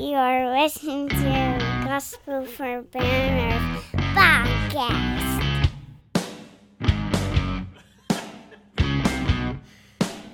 You are listening to Gospel for Banners podcast.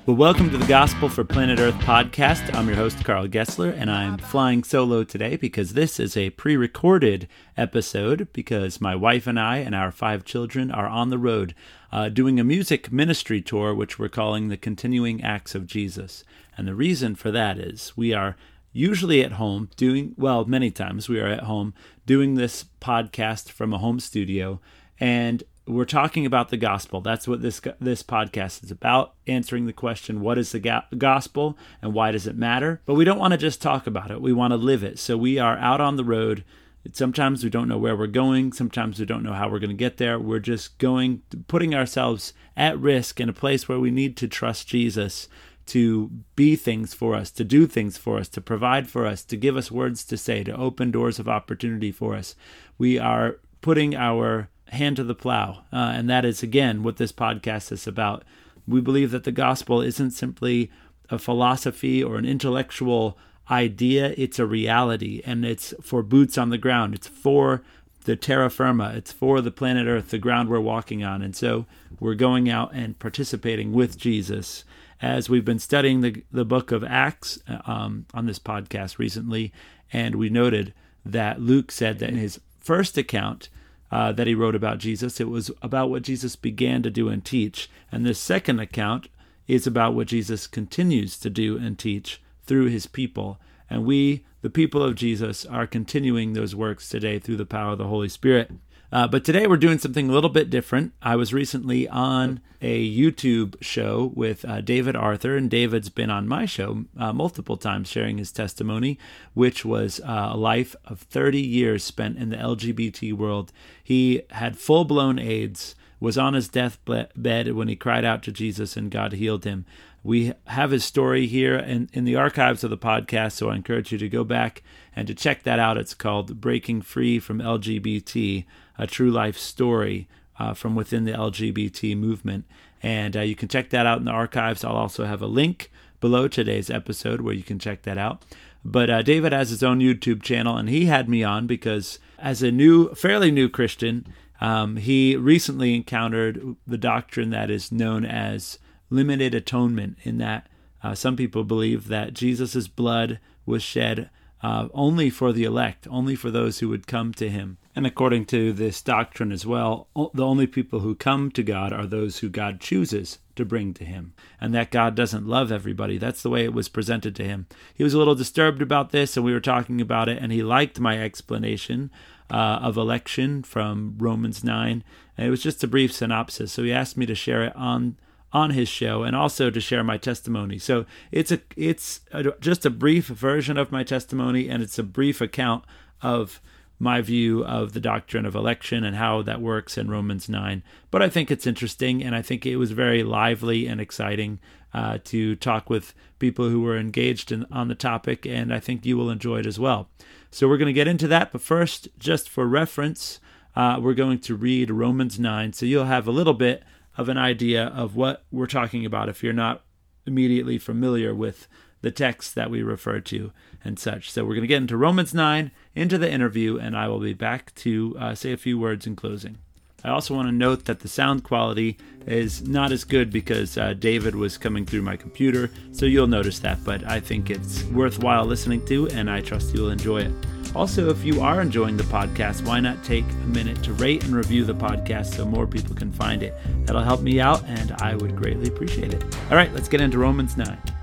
Well, welcome to the Gospel for Planet Earth podcast. I'm your host, Karl Gessler, and I'm flying solo today because this is a pre recorded episode because my wife and I and our five children are on the road uh, doing a music ministry tour, which we're calling the Continuing Acts of Jesus. And the reason for that is we are usually at home doing, well, many times we are at home doing this podcast from a home studio. And we're talking about the gospel. That's what this this podcast is about, answering the question, what is the gospel and why does it matter? But we don't want to just talk about it. We want to live it. So we are out on the road. Sometimes we don't know where we're going. Sometimes we don't know how we're going to get there. We're just going, putting ourselves at risk in a place where we need to trust Jesus to be things for us, to do things for us, to provide for us, to give us words to say, to open doors of opportunity for us. We are putting our hand to the plow. Uh, and that is, again, what this podcast is about. We believe that the gospel isn't simply a philosophy or an intellectual idea, it's a reality, and it's for boots on the ground. It's for the terra firma, it's for the planet Earth, the ground we're walking on. And so we're going out and participating with Jesus as we've been studying the, the book of Acts um, on this podcast recently. And we noted that Luke said that in his first account, uh, that he wrote about Jesus. It was about what Jesus began to do and teach. And this second account is about what Jesus continues to do and teach through his people. And we, the people of Jesus, are continuing those works today through the power of the Holy Spirit. Uh, but today we're doing something a little bit different. I was recently on a YouTube show with uh, David Arthur, and David's been on my show uh, multiple times sharing his testimony, which was uh, a life of 30 years spent in the LGBT world. He had full blown AIDS, was on his deathbed when he cried out to Jesus, and God healed him. We have his story here in, in the archives of the podcast, so I encourage you to go back and to check that out. It's called Breaking Free from LGBT a true life story uh, from within the LGBT movement. And uh, you can check that out in the archives. I'll also have a link below today's episode where you can check that out. But uh, David has his own YouTube channel, and he had me on because, as a new, fairly new Christian, um, he recently encountered the doctrine that is known as limited atonement, in that uh, some people believe that Jesus' blood was shed uh, only for the elect, only for those who would come to him. And according to this doctrine as well, the only people who come to God are those who God chooses to bring to him. And that God doesn't love everybody. That's the way it was presented to him. He was a little disturbed about this, and we were talking about it, and he liked my explanation uh, of election from Romans 9. And it was just a brief synopsis. So he asked me to share it on on his show and also to share my testimony. So it's a it's a, just a brief version of my testimony and it's a brief account of my view of the doctrine of election and how that works in Romans 9. But I think it's interesting, and I think it was very lively and exciting uh, to talk with people who were engaged in, on the topic, and I think you will enjoy it as well. So we're going to get into that, but first, just for reference, uh, we're going to read Romans 9, so you'll have a little bit of an idea of what we're talking about if you're not immediately familiar with the text that we refer to and such. So we're going to get into Romans 9, into the interview, and I will be back to uh, say a few words in closing. I also want to note that the sound quality is not as good because uh, David was coming through my computer, so you'll notice that, but I think it's worthwhile listening to, and I trust you'll enjoy it. Also, if you are enjoying the podcast, why not take a minute to rate and review the podcast so more people can find it? That'll help me out, and I would greatly appreciate it. All right, let's get into Romans 9.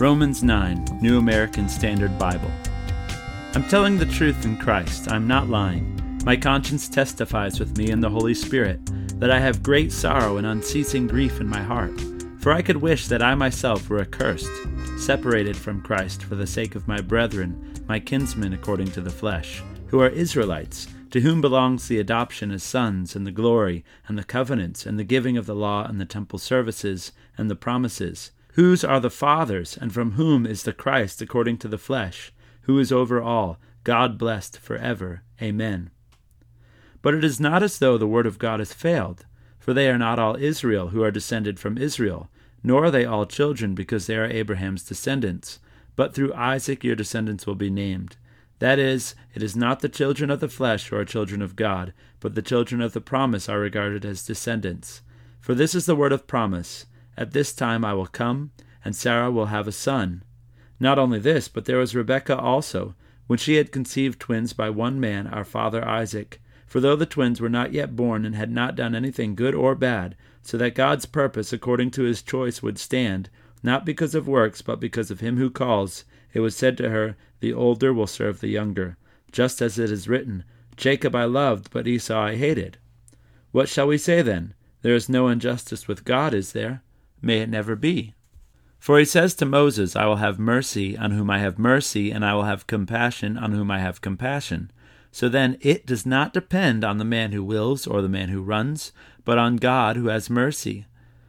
Romans 9, New American Standard Bible. I'm telling the truth in Christ, I'm not lying. My conscience testifies with me in the Holy Spirit that I have great sorrow and unceasing grief in my heart. For I could wish that I myself were accursed, separated from Christ for the sake of my brethren, my kinsmen according to the flesh, who are Israelites, to whom belongs the adoption as sons, and the glory, and the covenants, and the giving of the law, and the temple services, and the promises whose are the fathers, and from whom is the Christ according to the flesh, who is over all, God blessed for ever. Amen. But it is not as though the word of God has failed, for they are not all Israel who are descended from Israel, nor are they all children because they are Abraham's descendants. but through Isaac your descendants will be named. That is, it is not the children of the flesh who are children of God, but the children of the promise are regarded as descendants. For this is the word of promise At this time I will come, and Sarah will have a son. Not only this, but there was Rebekah also, when she had conceived twins by one man, our father Isaac. For though the twins were not yet born and had not done anything good or bad, so that God's purpose according to his choice would stand, not because of works, but because of him who calls, it was said to her, The older will serve the younger, just as it is written, Jacob I loved, but Esau I hated. What shall we say then? There is no injustice with God, is there? May it never be. For he says to Moses, I will have mercy on whom I have mercy, and I will have compassion on whom I have compassion. So then it does not depend on the man who wills or the man who runs, but on God who has mercy.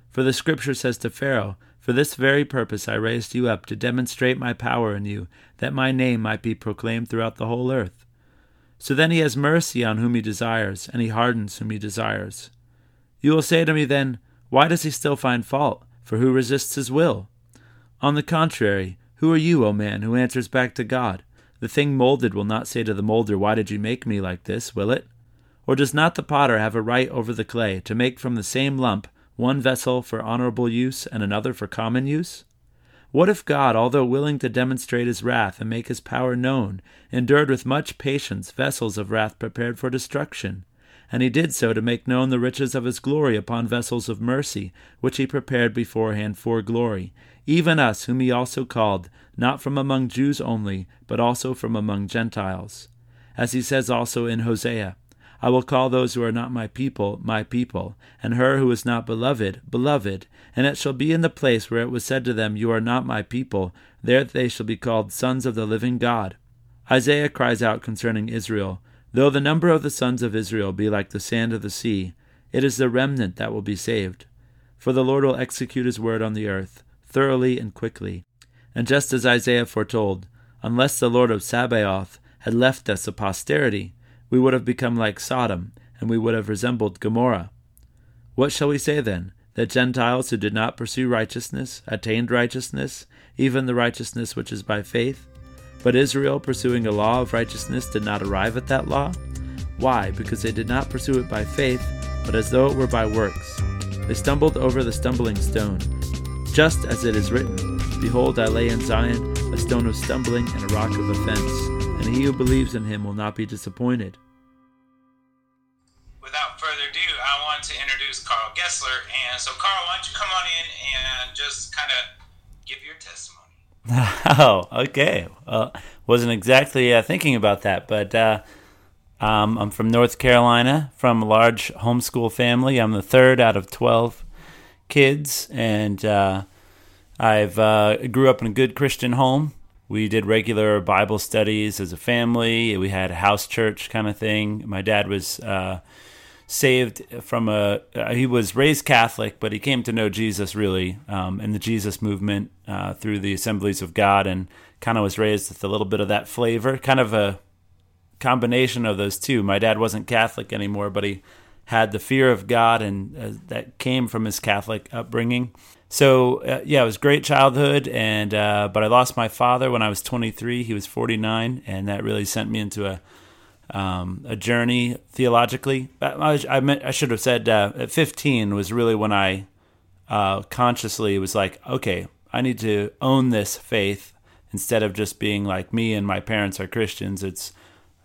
For the Scripture says to Pharaoh, For this very purpose I raised you up, to demonstrate my power in you, that my name might be proclaimed throughout the whole earth. So then he has mercy on whom he desires, and he hardens whom he desires. You will say to me then, Why does he still find fault? For who resists his will? On the contrary, who are you, O man, who answers back to God? The thing molded will not say to the molder, Why did you make me like this, will it? Or does not the potter have a right over the clay to make from the same lump one vessel for honorable use and another for common use? What if God, although willing to demonstrate his wrath and make his power known, endured with much patience vessels of wrath prepared for destruction? And he did so to make known the riches of his glory upon vessels of mercy, which he prepared beforehand for glory, even us whom he also called, not from among Jews only, but also from among Gentiles. As he says also in Hosea, I will call those who are not my people, my people, and her who is not beloved, beloved. And it shall be in the place where it was said to them, You are not my people, there they shall be called sons of the living God. Isaiah cries out concerning Israel, Though the number of the sons of Israel be like the sand of the sea, it is the remnant that will be saved. For the Lord will execute his word on the earth thoroughly and quickly. And just as Isaiah foretold, unless the Lord of Sabaoth had left us a posterity, we would have become like Sodom, and we would have resembled Gomorrah. What shall we say then? That Gentiles who did not pursue righteousness attained righteousness, even the righteousness which is by faith? But Israel, pursuing a law of righteousness, did not arrive at that law? Why? Because they did not pursue it by faith, but as though it were by works. They stumbled over the stumbling stone just as it is written Behold, I lay in Zion a stone of stumbling and a rock of offense, and he who believes in him will not be disappointed. Without further ado, I want to introduce Karl Gessler. And so, Karl, why don't you come on in and just kind of give your testimony? Oh, okay. Well, wasn't exactly uh, thinking about that, but uh, um, I'm from North Carolina, from a large homeschool family. I'm the third out of 12 kids, and uh, I've uh, grew up in a good Christian home. We did regular Bible studies as a family. We had a house church kind of thing. My dad was uh, saved from a. Uh, he was raised Catholic, but he came to know Jesus really um, in the Jesus movement uh, through the Assemblies of God, and kind of was raised with a little bit of that flavor, kind of a combination of those two. My dad wasn't Catholic anymore, but he had the fear of God, and uh, that came from his Catholic upbringing. So uh, yeah, it was great childhood, and uh, but I lost my father when I was 23. He was 49, and that really sent me into a um, a journey theologically. I, I, meant, I should have said uh, at 15 was really when I uh, consciously was like, okay, I need to own this faith instead of just being like me and my parents are Christians. It's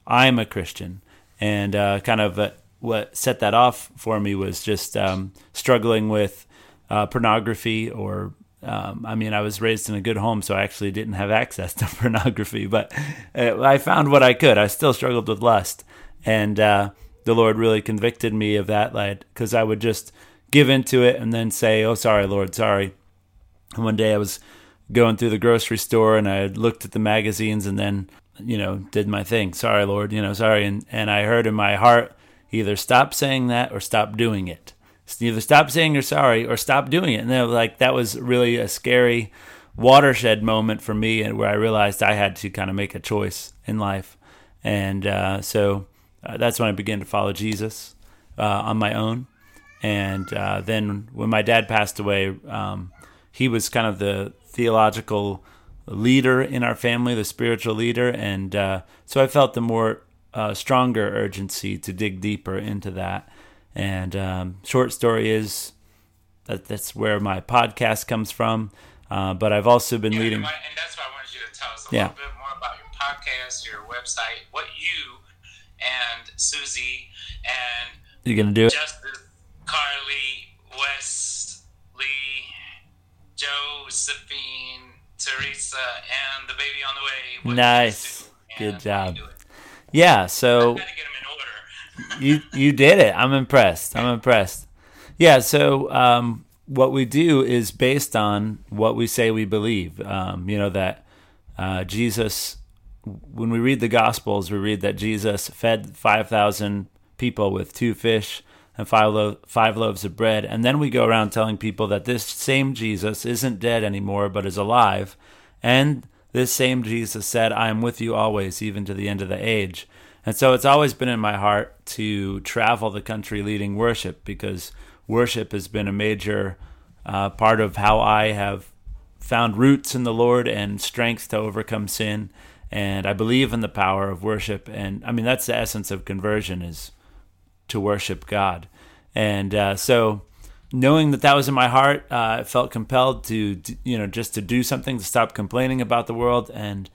I'm a Christian, and uh, kind of what set that off for me was just um, struggling with uh, pornography or um, I mean, I was raised in a good home, so I actually didn't have access to pornography, but uh, I found what I could. I still struggled with lust, and uh, the Lord really convicted me of that, like because I would just give into it and then say, "Oh, sorry, Lord, sorry." And one day I was going through the grocery store and I looked at the magazines and then you know did my thing. Sorry, Lord, you know, sorry, and and I heard in my heart Either stop saying that or stop doing it. Either stop saying you're sorry or stop doing it. And then, like that was really a scary watershed moment for me, and where I realized I had to kind of make a choice in life. And uh, so uh, that's when I began to follow Jesus uh, on my own. And uh, then when my dad passed away, um, he was kind of the theological leader in our family, the spiritual leader, and uh, so I felt the more uh, stronger urgency to dig deeper into that. And um, short story is that that's where my podcast comes from. Uh, but I've also been Yeah, leading. And that's why I wanted you to tell us a Yeah. little bit more about your podcast, your website, what you and Susie and You gonna do it? Justice, Carly, Wesley, Josephine, Teresa, and the baby on the way. what Nice. Good and job. how you do it. Yeah. So. Gotta get 'em in order. You you did it. I'm impressed. I'm impressed. Yeah. So um, what we do is based on what we say we believe. Um, you know that uh, Jesus. When we read the Gospels, we read that Jesus fed five thousand people with two fish and five lo- five loaves of bread, and then we go around telling people that this same Jesus isn't dead anymore, but is alive, and this same Jesus said, I am with you always, even to the end of the age. And so it's always been in my heart to travel the country leading worship because worship has been a major uh, part of how I have found roots in the Lord and strength to overcome sin. And I believe in the power of worship. And I mean, that's the essence of conversion is to worship God. And uh, so, knowing that that was in my heart, uh, I felt compelled to, you know, just to do something to stop complaining about the world and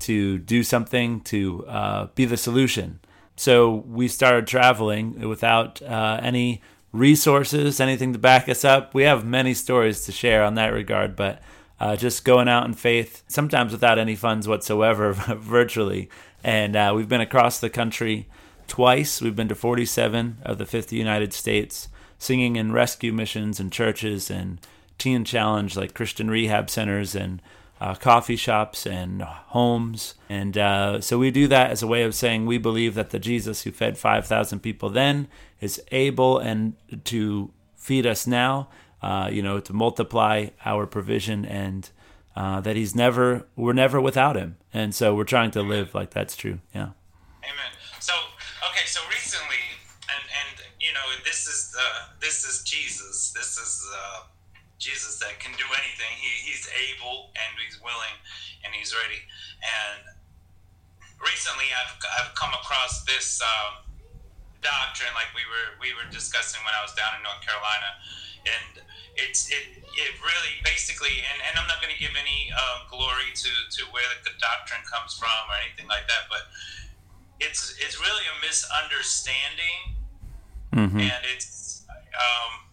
to do something to uh, be the solution. So we started traveling without uh, any resources, anything to back us up. We have many stories to share on that regard, but uh, just going out in faith, sometimes without any funds whatsoever, virtually. And uh, we've been across the country twice. We've been to 47 of the 50 United States, singing in rescue missions and churches and teen challenge like Christian rehab centers and uh, coffee shops and homes. And uh, so we do that as a way of saying we believe that the Jesus who fed 5,000 people then is able and to feed us now, uh, you know, to multiply our provision and uh, that he's never, we're never without him. And so we're trying to live like that's true. Yeah. Amen. So okay, so recently, and and you know, this is the this is Jesus. This is uh, Jesus that can do anything. He, he's able and he's willing and he's ready. And recently, I've I've come across this um, doctrine, like we were we were discussing when I was down in North Carolina, and it's it it really basically, and, and I'm not going to give any uh, glory to to where the doctrine comes from or anything like that, but it's it's really a misunderstanding, Mm-hmm. and it's um,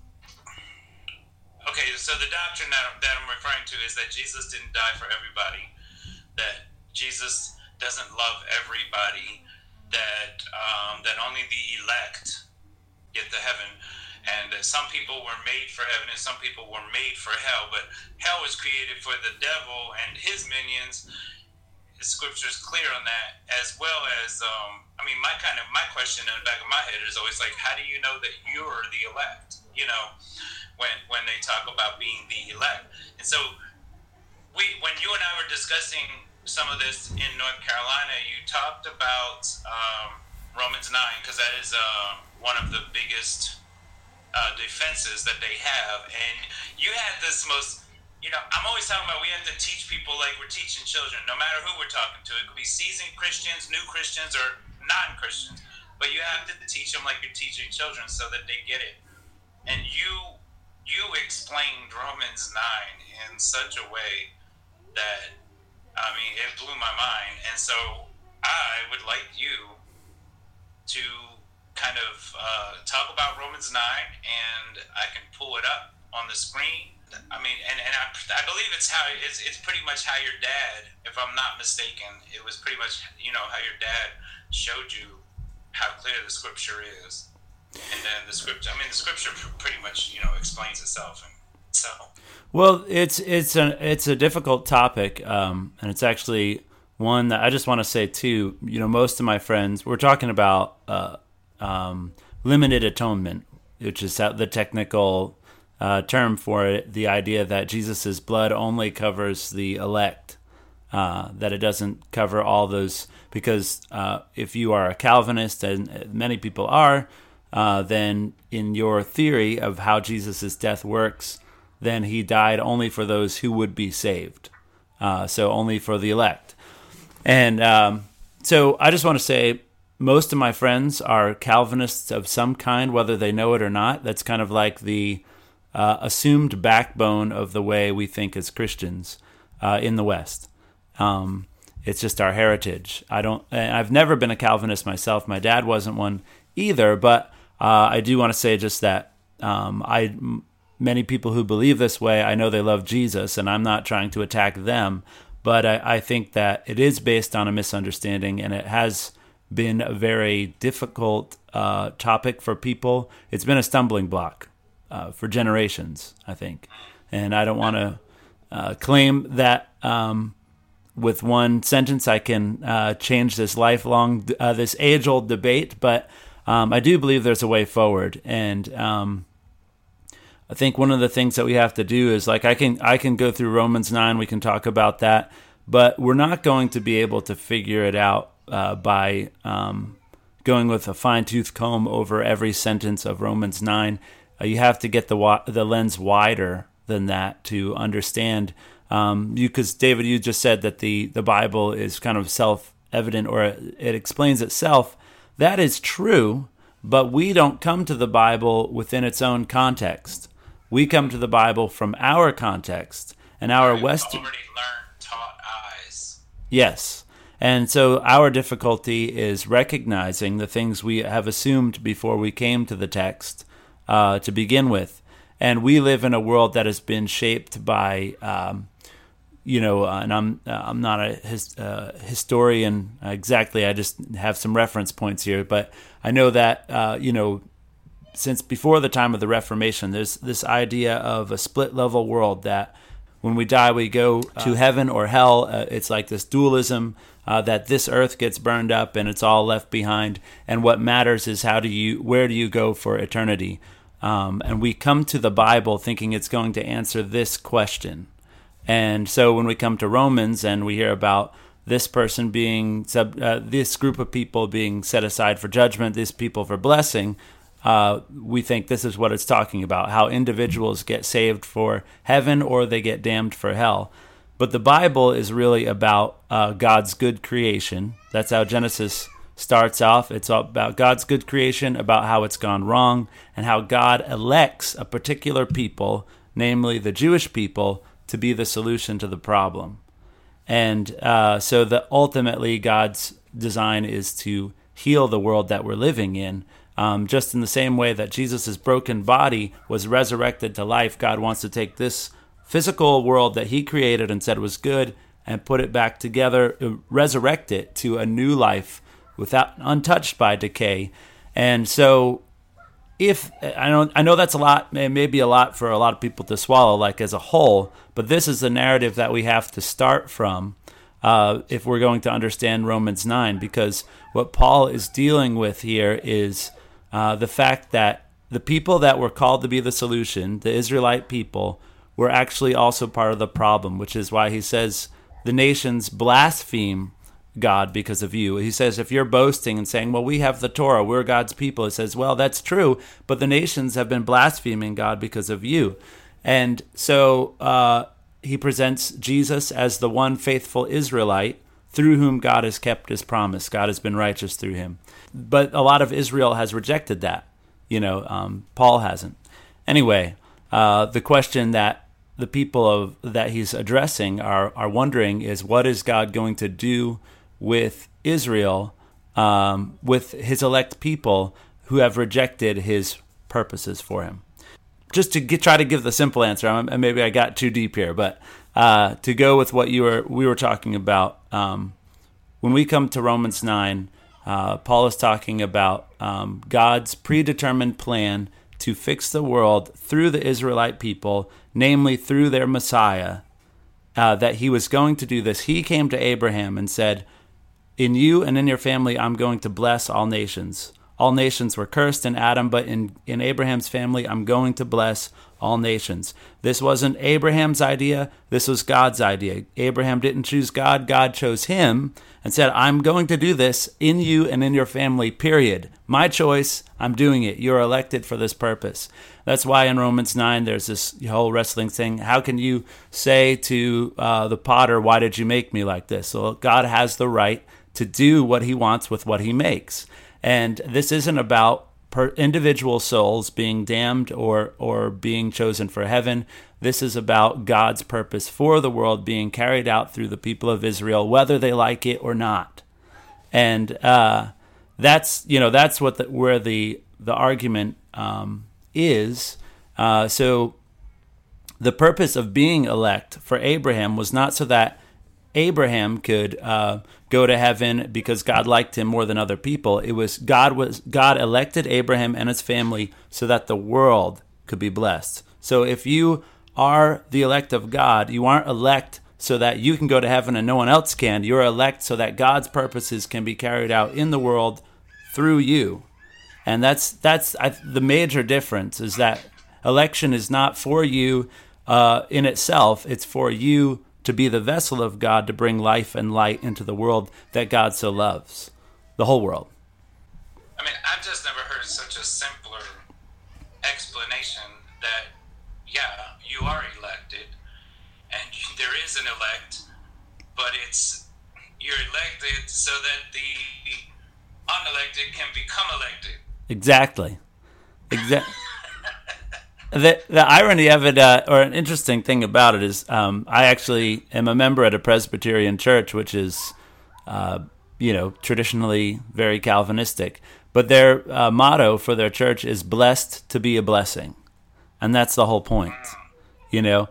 okay. So the doctrine that, I'm- that I'm referring to is that Jesus didn't die for everybody, that Jesus doesn't love everybody, that um, that only the elect get to heaven, and that some people were made for heaven and some people were made for hell. But hell was created for the devil and his minions. The scripture is clear on that, as well as um, I mean, my kind of my question in the back of my head is always like, how do you know that you're the elect? You know, when when they talk about being the elect, and so we when you and I were discussing some of this in North Carolina, you talked about um, Romans nine because that is uh, one of the biggest uh, defenses that they have, and you had this most. You know, I'm always talking about we have to teach people like we're teaching children, no matter who we're talking to. It could be seasoned Christians, new Christians, or non-Christians, but you have to teach them like you're teaching children so that they get it. And you you explained Romans nine in such a way that I mean it blew my mind. And so I would like you to kind of uh, talk about Romans 9, and I can pull it up on the screen. I mean, and, and I, I believe it's how it's, it's pretty much how your dad, if I'm not mistaken, it was pretty much you know how your dad showed you how clear the scripture is, and then the scripture. I mean, the scripture pretty much you know explains itself, and so Well, it's it's a it's a difficult topic, um, and it's actually one that I just want to say too. You know, most of my friends we're talking about uh, um, limited atonement, which is the technical uh, term for it. The idea that Jesus' blood only covers the elect, uh, that it doesn't cover all those. Because uh, if you are a Calvinist, and many people are, uh, then in your theory of how Jesus' death works, then he died only for those who would be saved. uh, so only for the elect. And um, so I just want to say most of my friends are Calvinists of some kind, whether they know it or not. That's kind of like the uh, assumed backbone of the way we think as Christians uh, in the West. Um, it's just our heritage. I don't. I've never been a Calvinist myself. My dad wasn't one either. But uh, I do want to say just that um, I many people who believe this way. I know they love Jesus, and I'm not trying to attack them. But I, I think that it is based on a misunderstanding, and it has been a very difficult uh, topic for people. It's been a stumbling block uh, for generations, I think. And I don't want to uh, claim that um, with one sentence I can uh, change this lifelong, uh, this age old debate, but um, I do believe there's a way forward. And um, I think one of the things that we have to do is like I can I can go through Romans nine, we can talk about that, but we're not going to be able to figure it out uh, by um, going with a fine tooth comb over every sentence of Romans nine. Uh, you have to get the wa- the lens wider than that to understand um, because David, you just said that the the Bible is kind of self evident or it explains itself. That is true, but we don't come to the Bible within its own context. We come to the Bible from our context and our Western. Already learned, taught eyes. Yes. And so our difficulty is recognizing the things we have assumed before we came to the text uh, to begin with. And we live in a world that has been shaped by um, you know, uh, and I'm uh, I'm not a his, uh, historian exactly. I just have some reference points here, but I know that uh, you know, since before the time of the Reformation, there's this idea of a split level world that when we die we go to heaven or hell. Uh, it's like this dualism uh, that this earth gets burned up and it's all left behind, and what matters is how do you where do you go for eternity. Um, and we come to the Bible thinking it's going to answer this question and so when we come to Romans and we hear about this person being sub, uh, this group of people being set aside for judgment, this people for blessing, uh, we think this is what it's talking about: how individuals get saved for heaven or they get damned for hell. But the Bible is really about uh, God's good creation. That's how Genesis starts off. It's about God's good creation, about how it's gone wrong, and how God elects a particular people, namely the Jewish people, to be the solution to the problem. And uh, so that ultimately God's design is to heal the world that we're living in. Um, just in the same way that Jesus' broken body was resurrected to life, God wants to take this physical world that He created and said was good and put it back together, uh, resurrect it to a new life without untouched by decay. And so if I know I know that's a lot, maybe a lot for a lot of people to swallow, like as a whole. But this is the narrative that we have to start from uh, if we're going to understand Romans nine, because what Paul is dealing with here is uh, the fact that the people that were called to be the solution, the Israelite people, were actually also part of the problem, which is why he says the nations blaspheme God because of you. He says, if you're boasting and saying, well, we have the Torah, we're God's people, he says, well, that's true, but the nations have been blaspheming God because of you. And so uh, he presents Jesus as the one faithful Israelite through whom God has kept his promise. God has been righteous through him. But a lot of Israel has rejected that. You know, um, Paul hasn't. Anyway, uh, the question that the people of that he's addressing are are wondering is what is God going to do with Israel, um, with his elect people who have rejected his purposes for him. Just to get, try to give the simple answer, and maybe I got too deep here, but uh, to go with what you were we were talking about, um, when we come to Romans nine, uh, Paul is talking about um, God's predetermined plan to fix the world through the Israelite people, namely through their Messiah. Uh, that he was going to do this. He came to Abraham and said, in you and in your family, I'm going to bless all nations. All nations were cursed in Adam, but in, in Abraham's family, I'm going to bless all nations. This wasn't Abraham's idea, this was God's idea. Abraham didn't choose God, God chose him and said, I'm going to do this in you and in your family, period. My choice, I'm doing it. You're elected for this purpose. That's why in Romans 9, there's this whole wrestling thing. How can you say to uh, the potter, Why did you make me like this? Well, God has the right to do what he wants with what he makes. And this isn't about per individual souls being damned or or being chosen for heaven. This is about God's purpose for the world being carried out through the people of Israel, whether they like it or not. And uh, that's you know that's what the, where the the argument um, is. Uh, so the purpose of being elect for Abraham was not so that Abraham could uh, go to heaven because God liked him more than other people. It was God was God elected Abraham and his family so that the world could be blessed. So if you are the elect of God, you aren't elect so that you can go to heaven and no one else can. You're elect so that God's purposes can be carried out in the world through you. And that's that's I, the major difference is that election is not for you uh, in itself; it's for you to be the vessel of God to bring life and light into the world that God so loves, the whole world. I mean, I've just never heard such a simpler explanation that, yeah, you are elected, and there is an elect, but it's you're elected so that the unelected can become elected. Exactly. Exactly. The the irony of it, uh, or an interesting thing about it, is um, I actually am a member at a Presbyterian church, which is, uh, you know, traditionally very Calvinistic. But their uh, motto for their church is "Blessed to be a blessing," and that's the whole point. You know,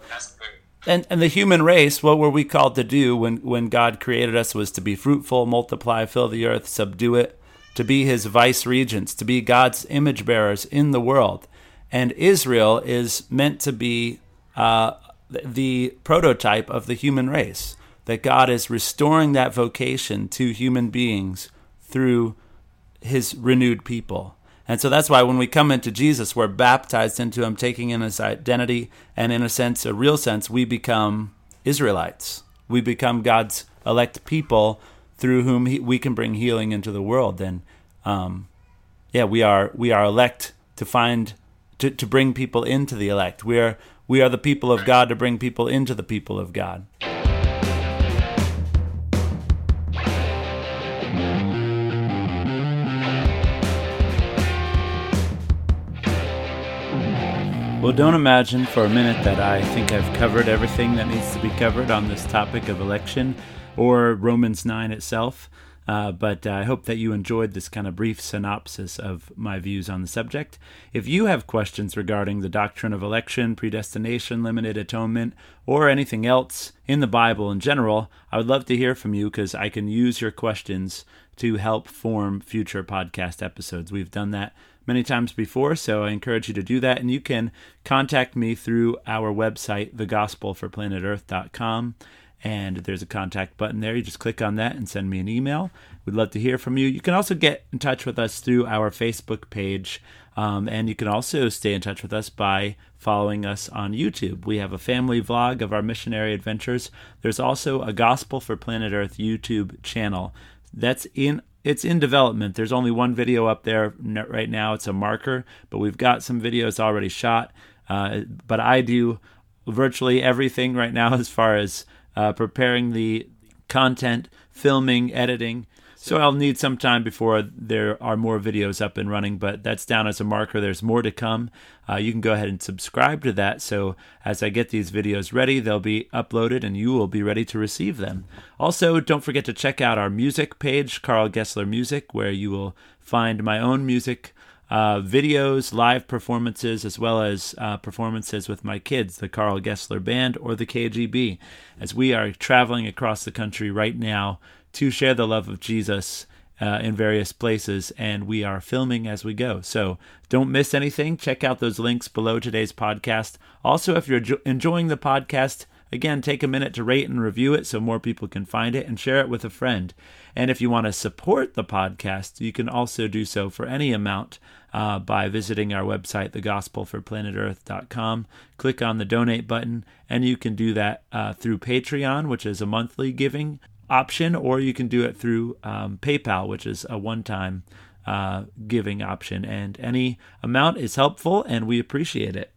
and and the human race, what were we called to do when when God created us was to be fruitful, multiply, fill the earth, subdue it, to be His vice regents, to be God's image bearers in the world and Israel is meant to be uh, the prototype of the human race. That God is restoring that vocation to human beings through his renewed people. And so that's why when we come into Jesus, we're baptized into him, taking in his identity, and in a sense, a real sense, we become Israelites. We become God's elect people through whom he, we can bring healing into the world. And um, yeah, we are we are elect to find to, to bring people into the elect. We are, we are the people of God to bring people into the people of God. Well, don't imagine for a minute that I think I've covered everything that needs to be covered on this topic of election or Romans 9 itself. Uh, but I hope that you enjoyed this kind of brief synopsis of my views on the subject. If you have questions regarding the doctrine of election, predestination, limited atonement, or anything else in the Bible in general, I would love to hear from you because I can use your questions to help form future podcast episodes. We've done that many times before, so I encourage you to do that. And you can contact me through our website, thegospelforplanetearth.com and there's a contact button there. You just click on that and send me an email. We'd love to hear from you. You can also get in touch with us through our Facebook page, um, and you can also stay in touch with us by following us on YouTube. We have a family vlog of our missionary adventures. There's also a Gospel for Planet Earth YouTube channel that's in it's in development. There's only one video up there right now. It's a marker, but we've got some videos already shot. Uh, but I do virtually everything right now as far as uh, preparing the content, filming, editing. So I'll need some time before there are more videos up and running, but that's down as a marker. There's more to come. Uh, you can go ahead and subscribe to that. So as I get these videos ready, they'll be uploaded and you will be ready to receive them. Also, don't forget to check out our music page, Karl Gessler Music, where you will find my own music uh, videos, live performances, as well as uh, performances with my kids, the Karl Gessler Band or the KGB, as we are traveling across the country right now to share the love of Jesus uh, in various places, and we are filming as we go. So don't miss anything. Check out those links below today's podcast. Also, if you're jo- enjoying the podcast, again, take a minute to rate and review it so more people can find it and share it with a friend. And if you want to support the podcast, you can also do so for any amount uh, by visiting our website, thegospelforplanetearth.com. Click on the donate button, and you can do that uh, through Patreon, which is a monthly giving option, or you can do it through um, PayPal, which is a one time uh, giving option. And any amount is helpful, and we appreciate it.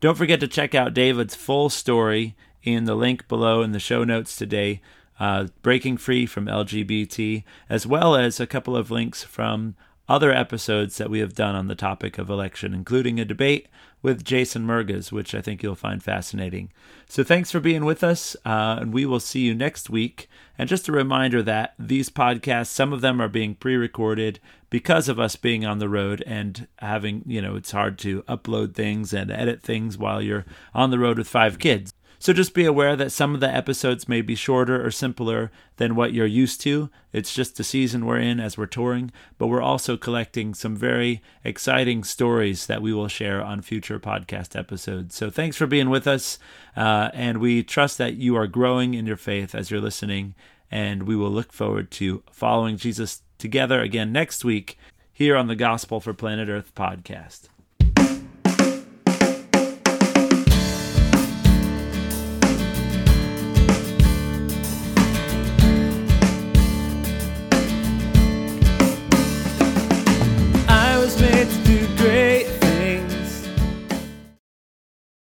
Don't forget to check out David's full story in the link below in the show notes today. Uh, breaking free from LGBT, as well as a couple of links from other episodes that we have done on the topic of election, including a debate with Jason Merges, which I think you'll find fascinating. So thanks for being with us, uh, and we will see you next week. And just a reminder that these podcasts, some of them are being pre recorded because of us being on the road and having, you know, it's hard to upload things and edit things while you're on the road with five kids. So just be aware that some of the episodes may be shorter or simpler than what you're used to. It's just the season we're in as we're touring, but we're also collecting some very exciting stories that we will share on future podcast episodes. So thanks for being with us, uh, and we trust that you are growing in your faith as you're listening, and we will look forward to following Jesus together again next week here on the Gospel for Planet Earth podcast.